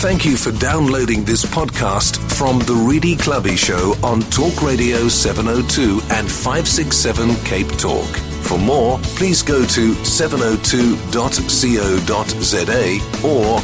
Thank you for downloading this podcast from The Redi Tlhabi Show on Talk Radio 702 and 567 Cape Talk. For more, please go to 702.co.za or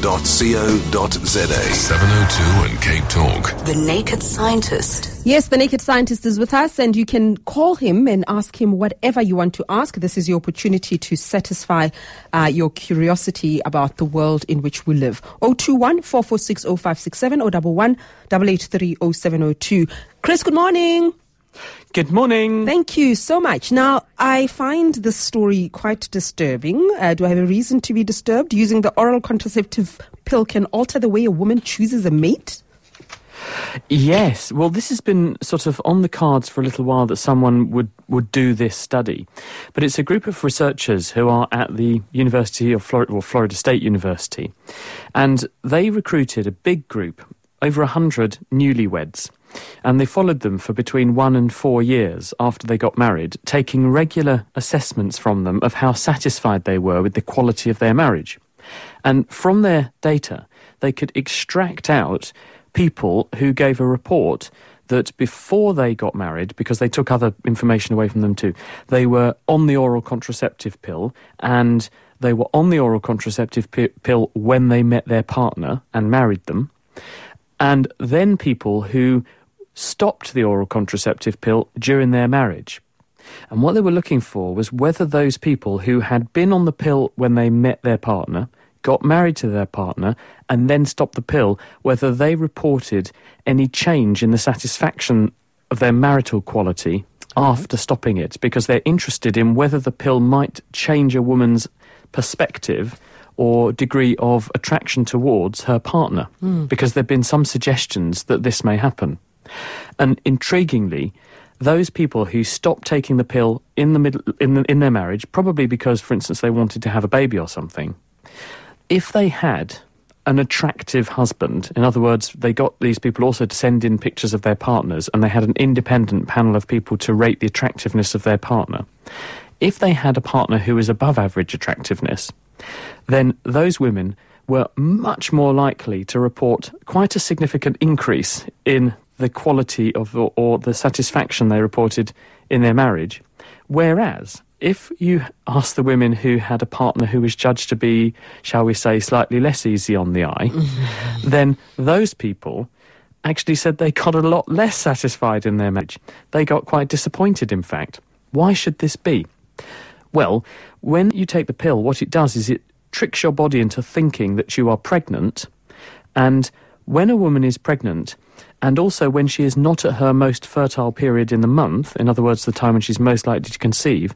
capetalk.co.za. 702 and Cape Talk. The Naked Scientist. Yes, the Naked Scientist is with us, and you can call him and ask him whatever you want to ask. This is your opportunity to satisfy uh, your curiosity about the world in which we live. 021 446 0567 or 11 883 0702. Chris, good morning. Good morning. Thank you so much. Now, I find this story quite disturbing. Uh, do I have a reason to be disturbed? Using the oral contraceptive pill can alter the way a woman chooses a mate? Yes, well, this has been sort of on the cards for a little while that someone would, would do this study. But it's a group of researchers who are at the University of Florida, or Florida State University. And they recruited a big group, over 100 newlyweds. And they followed them for between one and four years after they got married, taking regular assessments from them of how satisfied they were with the quality of their marriage. And from their data, they could extract out people who gave a report that before they got married, because they took other information away from them too, they were on the oral contraceptive pill and they were on the oral contraceptive pi- pill when they met their partner and married them. And then people who stopped the oral contraceptive pill during their marriage. And what they were looking for was whether those people who had been on the pill when they met their partner got married to their partner, and then stopped the pill, whether they reported any change in the satisfaction of their marital quality mm-hmm. after stopping it, because they're interested in whether the pill might change a woman's perspective or degree of attraction towards her partner, hmm. because there have been some suggestions that this may happen. And intriguingly, those people who stopped taking the pill in the middle in, the, in their marriage, probably because, for instance, they wanted to have a baby or something, if they had an attractive husband, in other words, they got these people also to send in pictures of their partners, and they had an independent panel of people to rate the attractiveness of their partner. If they had a partner who was above average attractiveness, then those women were much more likely to report quite a significant increase in the quality of or, or the satisfaction they reported in their marriage. Whereas, if you ask the women who had a partner who was judged to be, shall we say, slightly less easy on the eye, then those people actually said they got a lot less satisfied in their marriage. They got quite disappointed, in fact. Why should this be? Well, when you take the pill, what it does is it tricks your body into thinking that you are pregnant. And when a woman is pregnant, and also when she is not at her most fertile period in the month, in other words, the time when she's most likely to conceive,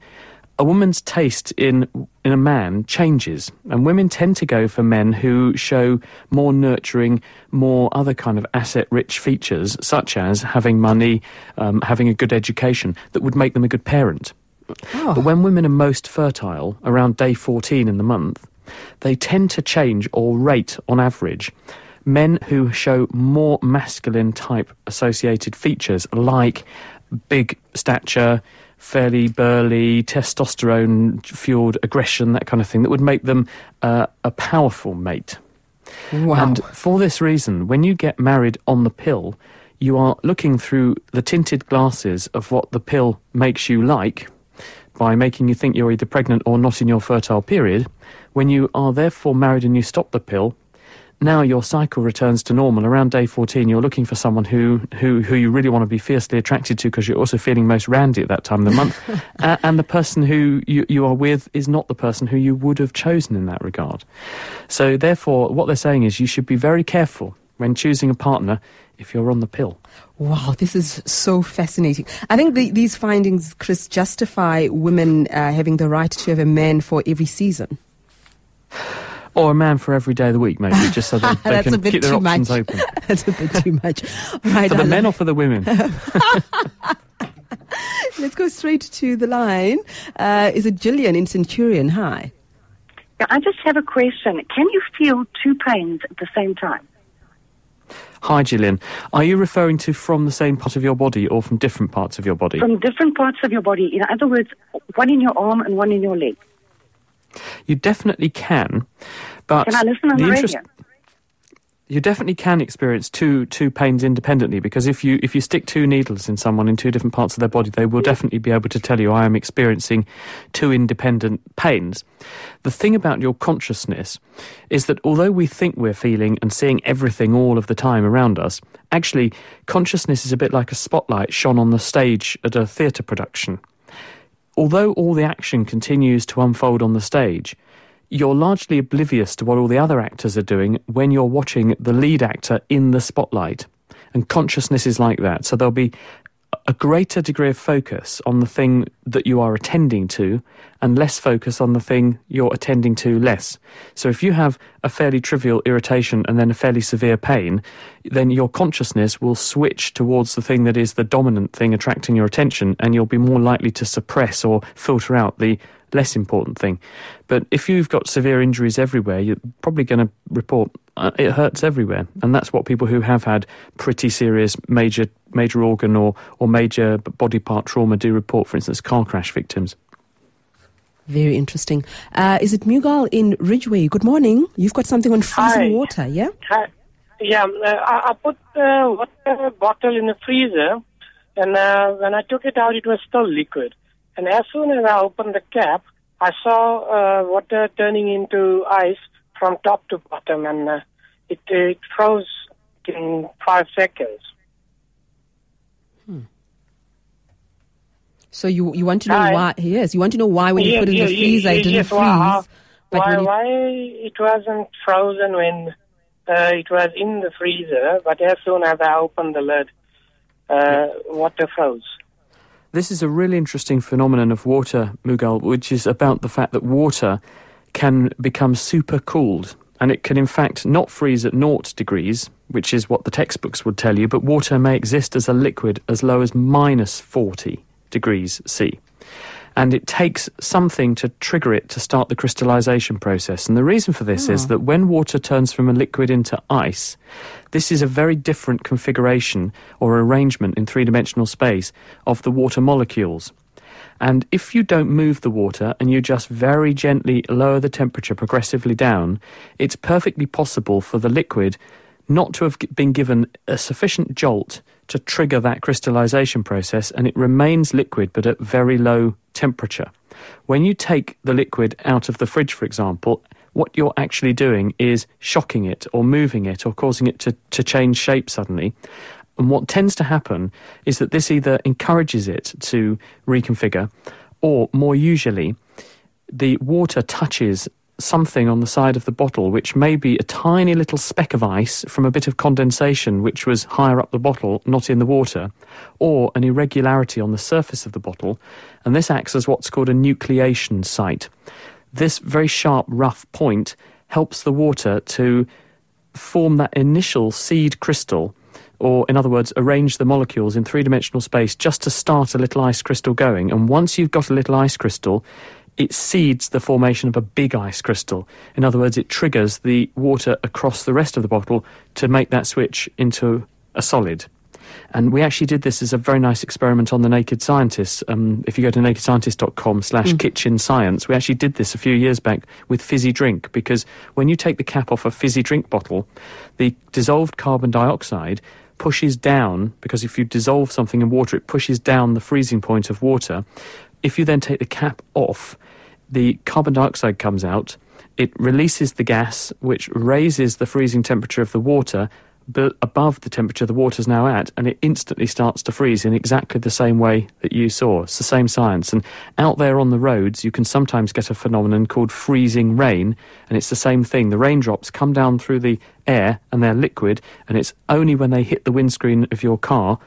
a woman's taste in in a man changes, and women tend to go for men who show more nurturing, more other kind of asset-rich features, such as having money, um, having a good education, that would make them a good parent. But when women are most fertile, around day 14 in the month, they tend to change or rate on average men who show more masculine type associated features like big stature, fairly burly, testosterone fueled aggression, that kind of thing, that would make them uh, a powerful mate. Wow. And for this reason, when you get married on the pill, you are looking through the tinted glasses of what the pill makes you like by making you think you're either pregnant or not in your fertile period. When you are therefore married and you stop the pill, now your cycle returns to normal. Around day 14, you're looking for someone who, who, who you really want to be fiercely attracted to because you're also feeling most randy at that time of the month. uh, and the person who you, you are with is not the person who you would have chosen in that regard. So, therefore, what they're saying is you should be very careful when choosing a partner if you're on the pill. Wow, this is so fascinating. I think the, these findings, Chris, justify women uh, having the right to have a man for every season. Or a man for every day of the week, maybe, just so they, they That's a can bit keep their too options much. open. That's a bit too much. Right, For the Alan, men or for the women? let's go straight to the line. Uh, is it Gillian in Centurion? Hi. Yeah, I just have a question. Can you feel two pains at the same time? Hi, Gillian. Are you referring to from the same part of your body or from different parts of your body? From different parts of your body. In other words, one in your arm and one in your leg. You definitely can, but Can I listen on the, interest- radio? You definitely can experience two two pains independently because if you if you stick two needles in someone in two different parts of their body, they will definitely be able to tell you I am experiencing two independent pains. The thing about your consciousness is that although we think we're feeling and seeing everything all of the time around us, actually consciousness is a bit like a spotlight shone on the stage at a theatre production although all the action continues to unfold on the stage, you're largely oblivious to what all the other actors are doing when you're watching the lead actor in the spotlight. And consciousness is like that. So there'll be a greater degree of focus on the thing that you are attending to and less focus on the thing you're attending to less. So if you have a fairly trivial irritation and then a fairly severe pain, then your consciousness will switch towards the thing that is the dominant thing attracting your attention and you'll be more likely to suppress or filter out the less important thing. But if you've got severe injuries everywhere, you're probably going to report uh, it hurts everywhere, and that's what people who have had pretty serious major major organ or or major body part trauma do report. For instance, car crash victims. Very interesting. Uh, is it Mughal in Ridgeway? Good morning. You've got something on freezing Hi. water, yeah? Hi. Yeah, uh, I, I put uh, water bottle in the freezer, and uh, when I took it out, it was still liquid. And as soon as I opened the cap, I saw uh, water turning into ice from top to bottom, and uh, it, it froze in five seconds. So you you want to know Hi. why? Yes, you want to know why when you put it in yes, the yes, freezer it didn't yes, freeze. why- but why, when you- why it wasn't frozen when uh, it was in the freezer, but as soon as I opened the lid, uh, water froze. This is a really interesting phenomenon of water, Mughal, which is about the fact that water can become super cooled. And it can, in fact, not freeze at naught degrees, which is what the textbooks would tell you, but water may exist as a liquid as low as minus 40 degrees C. And it takes something to trigger it to start the crystallization process. And the reason for this is hmm. that when water turns from a liquid into ice, this is a very different configuration or arrangement in three dimensional space of the water molecules. And if you don't move the water and you just very gently lower the temperature progressively down, it's perfectly possible for the liquid not to have been given a sufficient jolt to trigger that crystallization process and it remains liquid but at very low temperature. When you take the liquid out of the fridge, for example, what you're actually doing is shocking it or moving it or causing it to, to change shape suddenly. And what tends to happen is that this either encourages it to reconfigure, or more usually, the water touches something on the side of the bottle, which may be a tiny little speck of ice from a bit of condensation which was higher up the bottle, not in the water, or an irregularity on the surface of the bottle, and this acts as what's called a nucleation site. This very sharp, rough point helps the water to form that initial seed crystal, or in other words, arrange the molecules in three dimensional space just to start a little ice crystal going. And once you've got a little ice crystal, it seeds the formation of a big ice crystal. In other words, it triggers the water across the rest of the bottle to make that switch into a solid. And we actually did this as a very nice experiment on the Naked Scientists. Um, if you go to nakedscientist.com slash kitchen science, we actually did this a few years back with fizzy drink because when you take the cap off a fizzy drink bottle, the dissolved carbon dioxide pushes down, because if you dissolve something in water, it pushes down the freezing point of water. If you then take the cap off, the carbon dioxide comes out, it releases the gas, which raises the freezing temperature of the water but above the temperature the water's now at, and it instantly starts to freeze in exactly the same way that you saw. It's the same science. And out there on the roads, you can sometimes get a phenomenon called freezing rain, and it's the same thing. The raindrops come down through the air and they're liquid, and it's only when they hit the windscreen of your car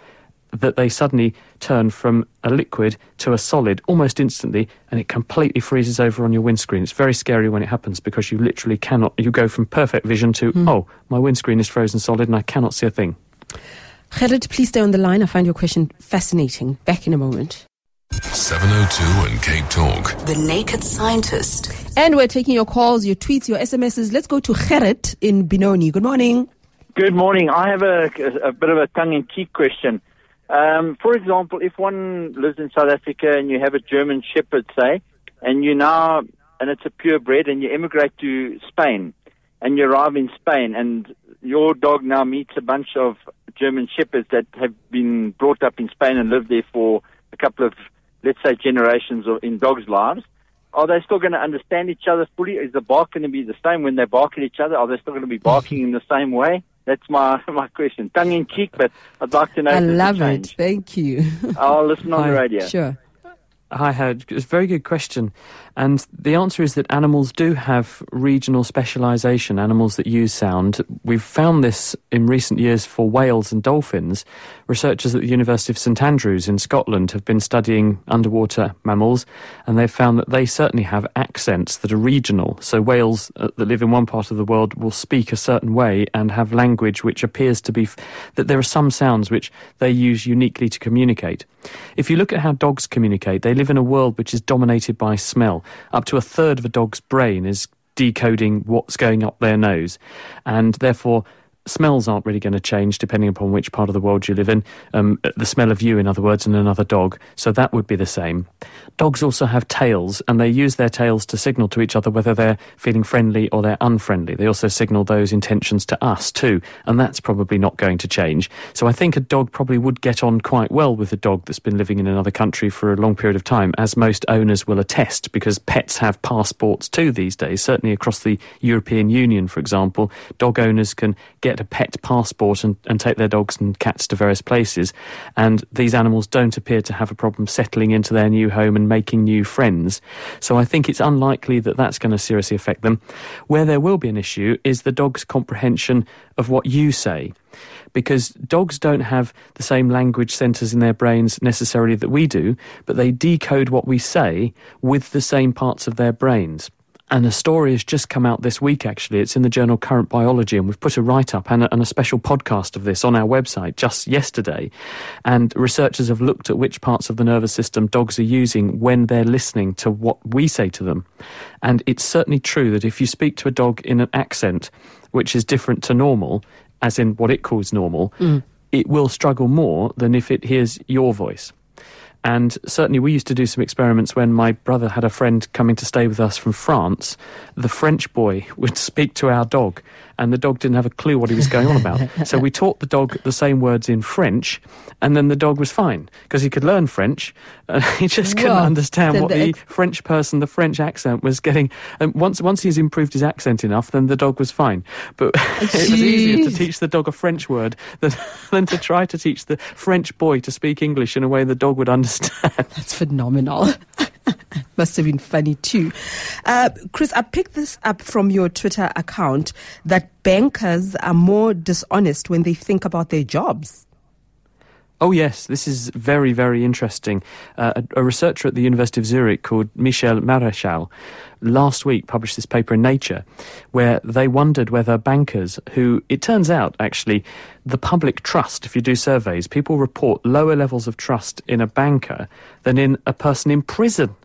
that they suddenly turn from a liquid to a solid almost instantly and it completely freezes over on your windscreen. It's very scary when it happens because you literally cannot, you go from perfect vision to, mm. oh, my windscreen is frozen solid and I cannot see a thing. Gerrit, please stay on the line. I find your question fascinating. Back in a moment. 702 and Cape Talk. The Naked Scientist. And we're taking your calls, your tweets, your SMSs. Let's go to Gerrit in Benoni. Good morning. Good morning. I have a, a bit of a tongue-in-cheek question. Um, for example, if one lives in South Africa and you have a German Shepherd, say, and you now, and it's a purebred, and you immigrate to Spain, and you arrive in Spain, and your dog now meets a bunch of German Shepherds that have been brought up in Spain and lived there for a couple of, let's say, generations in dogs' lives, are they still going to understand each other fully? Is the bark going to be the same when they bark at each other? Are they still going to be barking in the same way? That's my my question. Tongue in cheek, but I'd like to know. I love it. Thank you. I'll listen on the radio. Sure. Hi, Howard. It's a very good question. And the answer is that animals do have regional specialisation, animals that use sound. We've found this in recent years for whales and dolphins. Researchers at the University of St Andrews in Scotland have been studying underwater mammals, and they've found that they certainly have accents that are regional. So whales uh, that live in one part of the world will speak a certain way and have language which appears to be f- that there are some sounds which they use uniquely to communicate. If you look at how dogs communicate, they live in a world which is dominated by smell. Up to a third of a dog's brain is decoding what's going up their nose, and therefore smells aren't really going to change depending upon which part of the world you live in. Um, the smell of you, in other words, and another dog. So that would be the same. Dogs also have tails, and they use their tails to signal to each other whether they're feeling friendly or they're unfriendly. They also signal those intentions to us too, and that's probably not going to change. So I think a dog probably would get on quite well with a dog that's been living in another country for a long period of time, as most owners will attest, because pets have passports too these days. Certainly across the European Union, for example, dog owners can get get a pet passport and, and take their dogs and cats to various places. And these animals don't appear to have a problem settling into their new home and making new friends. So I think it's unlikely that that's going to seriously affect them. Where there will be an issue is the dog's comprehension of what you say because dogs don't have the same language centers in their brains necessarily that we do, but they decode what we say with the same parts of their brains. And a story has just come out this week, actually. It's in the journal Current Biology, and we've put a write up and, and a, special podcast of this on our website just yesterday. And researchers have looked at which parts of the nervous system dogs are using when they're listening to what we say to them. And it's certainly true that if you speak to a dog in an accent which is different to normal, as in what it calls normal, mm. it will struggle more than if it hears your voice. And certainly, we used to do some experiments when my brother had a friend coming to stay with us from France. The French boy would speak to our dog, and the dog didn't have a clue what he was going on about. so we taught the dog the same words in French, and then the dog was fine because he could learn French. Uh, he just couldn't well, understand what the, ex- French person, the French accent, was getting. And once once he's improved his accent enough, then the dog was fine. But it was easier to teach the dog a French word than, than to try to teach the French boy to speak English in a way the dog would understand. That's phenomenal. Must have been funny too. Uh, Chris, I picked this up from your Twitter account that bankers are more dishonest when they think about their jobs. Oh, yes, this is very, very interesting. Uh, a, a, researcher at the University of Zurich called Michel Maréchal last week published this paper in Nature where they wondered whether bankers, who it turns out actually the public trust, if you do surveys, people report lower levels of trust in a banker than in a person in prison.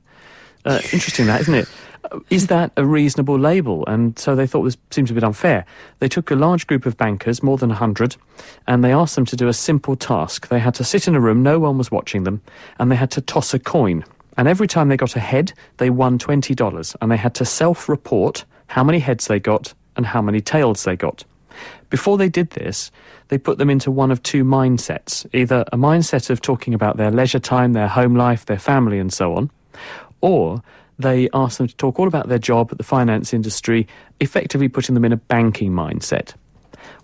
Uh, interesting, that, isn't it? is that a reasonable label? And so they thought this seems a bit unfair. They took a large group of bankers, more than 100, and they asked them to do a simple task. They had to sit in a room, no one was watching them, and they had to toss a coin. And every time they got a head, they won $20, and they had to self report how many heads they got and how many tails they got. Before they did this, they put them into one of two mindsets either a mindset of talking about their leisure time, their home life, their family, and so on, or they asked them to talk all about their job at the finance industry, effectively putting them in a banking mindset.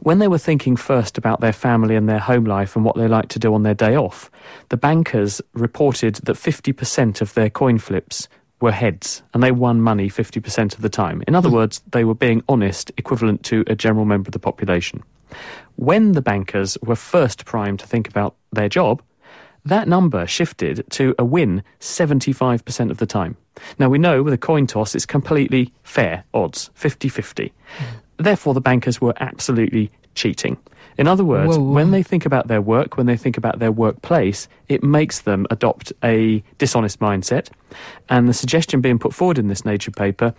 When they were thinking first about their family and their home life and what they like to do on their day off, the bankers reported that 50% of their coin flips were heads, and they won money 50% of the time. In other hmm. words, they were being honest, equivalent to a general member of the population. When the bankers were first primed to think about their job, That number shifted to a win 75% of the time. Now, we know with a coin toss, it's completely fair odds, 50 50. Therefore, the bankers were absolutely cheating. In other words, Whoa. when they think about their work, when they think about their workplace, it makes them adopt a dishonest mindset. And the suggestion being put forward in this Nature paper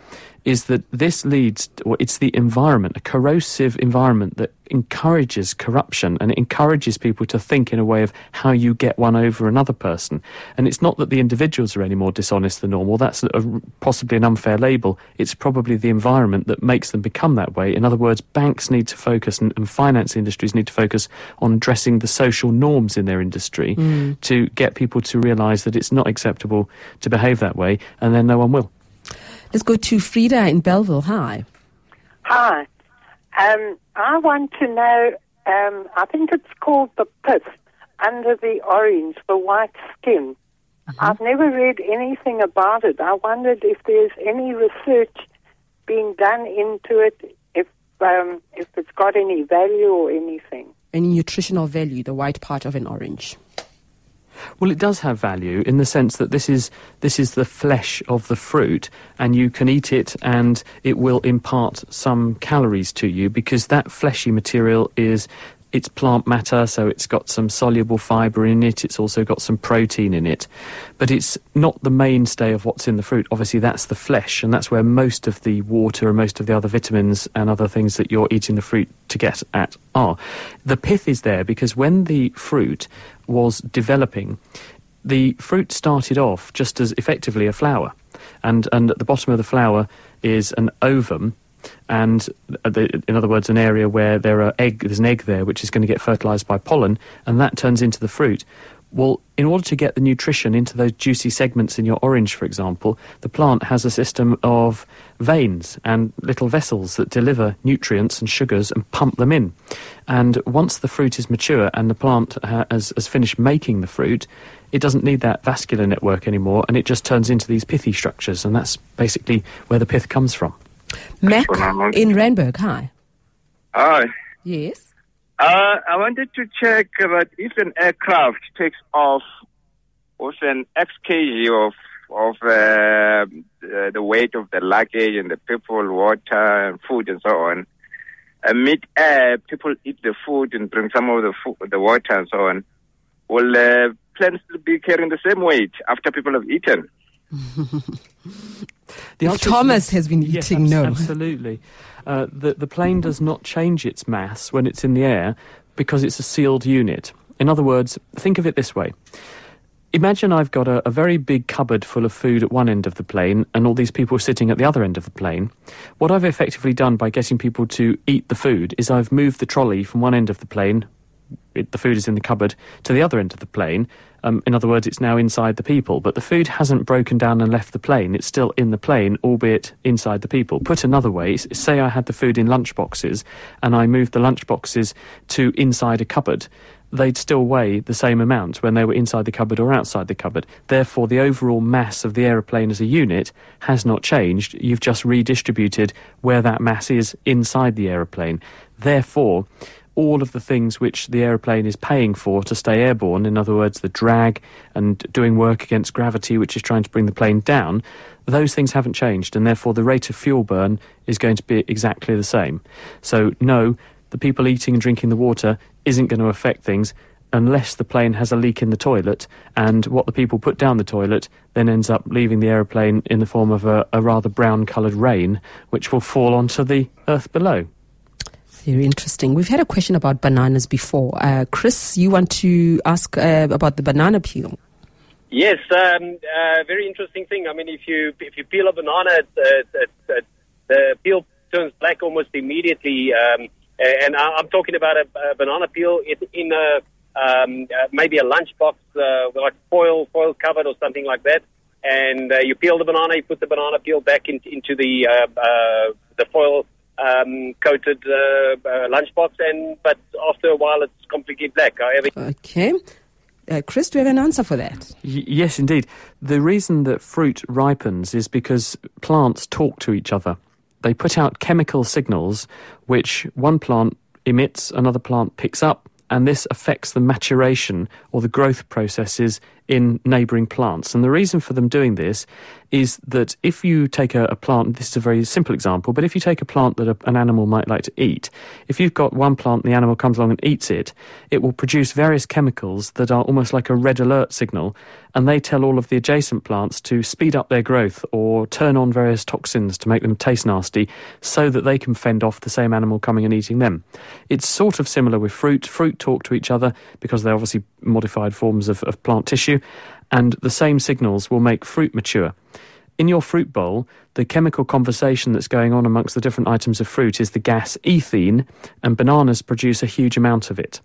is that this leads, or it's the environment, a corrosive environment that encourages corruption and it encourages people to think in a way of how you get one over another person. And it's not that the individuals are any more dishonest than normal, that's a, possibly an unfair label. It's probably the environment that makes them become that way. In other words, banks need to focus and, and finance industries need to focus on addressing the social norms in their industry mm. To get people to realise that it's not acceptable to behave that way, and then no one will. Let's go to Frida in Bellville. Hi. Hi. Um, I want to know, um, I think it's called the pith under the orange, the white skin. I've never read anything about it. I wondered if there's any research being done into it, if um, if it's got any value or anything. Any nutritional value, the white part of an orange. Well, it does have value in the sense that this is this is the flesh of the fruit, and you can eat it, and it will impart some calories to you because that fleshy material is it's plant matter, so it's got some soluble fibre in it. It's also got some protein in it, but it's not the mainstay of what's in the fruit. Obviously, that's the flesh, and that's where most of the water and most of the other vitamins and other things that you're eating the fruit to get at are. The pith is there because when the fruit was developing, the fruit started off just as effectively a flower, and and at the bottom of the flower is an ovum, and uh, the, in other words, an area where there are egg. There's an egg there which is going to get fertilized by pollen, and that turns into the fruit. Well, in order to get the nutrition into those juicy segments in your orange, for example, the plant has a system of veins and little vessels that deliver nutrients and sugars and pump them in. And once the fruit is mature and the plant has, has finished making the fruit, it doesn't need that vascular network anymore and it just turns into these pithy structures. And that's basically where the pith comes from. Mac in Randburg. Hi. Hi. Yes. Uh, I wanted to check about if an aircraft takes off with an X kg of of uh, uh, the weight of the luggage and the people, water, and food, and so on. Uh, mid-air, people eat the food and bring some of the food, the water, and so on. Will uh, planes be carrying the same weight after people have eaten? Thomas has been eating, no. Absolutely. Uh, the, the plane does not change its mass when it's in the air because it's a sealed unit. In other words, think of it this way. Imagine I've got a, a very big cupboard full of food at one end of the plane and all these people sitting at the other end of the plane. What I've effectively done by getting people to eat the food is I've moved the trolley from one end of the plane, it, the food is in the cupboard, to the other end of the plane. Um, in other words, it's now inside the people, but the food hasn't broken down and left the plane. It's still in the plane, albeit inside the people. Put another way, say I had the food in lunch boxes and I moved the lunch boxes to inside a cupboard. They'd still weigh the same amount when they were inside the cupboard or outside the cupboard. Therefore, the overall mass of the aeroplane as a unit has not changed. You've just redistributed where that mass is inside the aeroplane. Therefore, all of the things which the aeroplane is paying for to stay airborne, in other words, the drag and doing work against gravity, which is trying to bring the plane down, those things haven't changed, and therefore the rate of fuel burn is going to be exactly the same. So, no, the people eating and drinking the water isn't going to affect things unless the plane has a leak in the toilet, and what the people put down the toilet then ends up leaving the aeroplane in the form of a, a rather brown coloured rain, which will fall onto the earth below. Very interesting. We've had a question about bananas before. Uh, Chris, you want to ask uh, about the banana peel? Yes, um, uh, very interesting thing. I mean, if you if you peel a banana, it, it, it, the peel turns black almost immediately. Um, and I, I'm talking about a, a banana peel in, in a um, uh, maybe a lunchbox, uh, like foil foil covered or something like that. And uh, you peel the banana, you put the banana peel back in, into the the foil um, coated uh, uh, lunchbox, and but after a while, it's completely black. However, Okay. Uh, Chris, do you have an answer for that? Y- yes, indeed. The reason that fruit ripens is because plants talk to each other. They put out chemical signals which one plant emits, another plant picks up, and this affects the maturation or the growth processes in neighbouring plants. And the reason for them doing this is that if you take a, a, plant, this is a very simple example, but if you take a plant that a, an animal might like to eat, if you've got one plant and the animal comes along and eats it, it will produce various chemicals that are almost like a red alert signal, and they tell all of the adjacent plants to speed up their growth or turn on various toxins to make them taste nasty so that they can fend off the same animal coming and eating them. It's sort of similar with fruit. Fruit talk to each other because they're obviously modified forms of, of plant tissue, and the same signals will make fruit mature. In your fruit bowl, the chemical conversation that's going on amongst the different items of fruit is the gas ethene, and bananas produce a huge amount of it.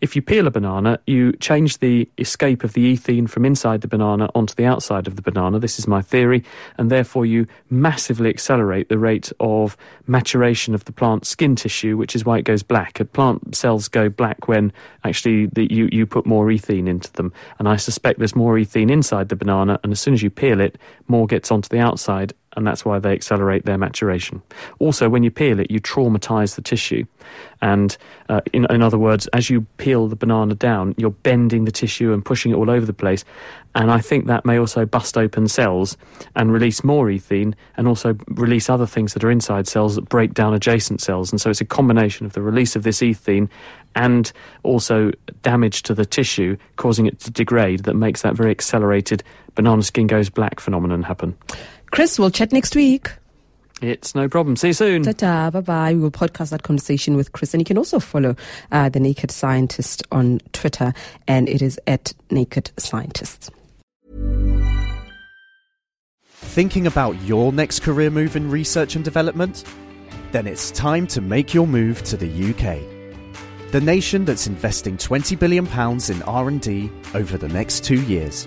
If you peel a banana, you change the escape of the ethene from inside the banana onto the outside of the banana. This is my theory, and therefore you massively accelerate the rate of maturation of the plant skin tissue, which is why it goes black. Plant cells go black when actually the, you, you put more ethene into them, and I suspect there's more ethene inside the banana, and as soon as you peel it, more gets onto the outside and that's why they accelerate their maturation. Also, when you peel it, you traumatize the tissue. And uh, in, in, other words, as you peel the banana down, you're bending the tissue and pushing it all over the place. And I think that may also bust open cells and release more ethene and also release other things that are inside cells that break down adjacent cells. And so it's a combination of the release of this ethene and also damage to the tissue, causing it to degrade, that makes that very accelerated banana skin goes black phenomenon happen. Chris, we'll chat next week. It's no problem. See you soon. Ta-ta, bye-bye. We will podcast that conversation with Chris. And you can also follow uh, The Naked Scientist on Twitter, and it is at Naked Scientists. Thinking about your next career move in research and development? Then it's time to make your move to the UK. The nation that's investing 20 billion pounds in R&D over the next 2 years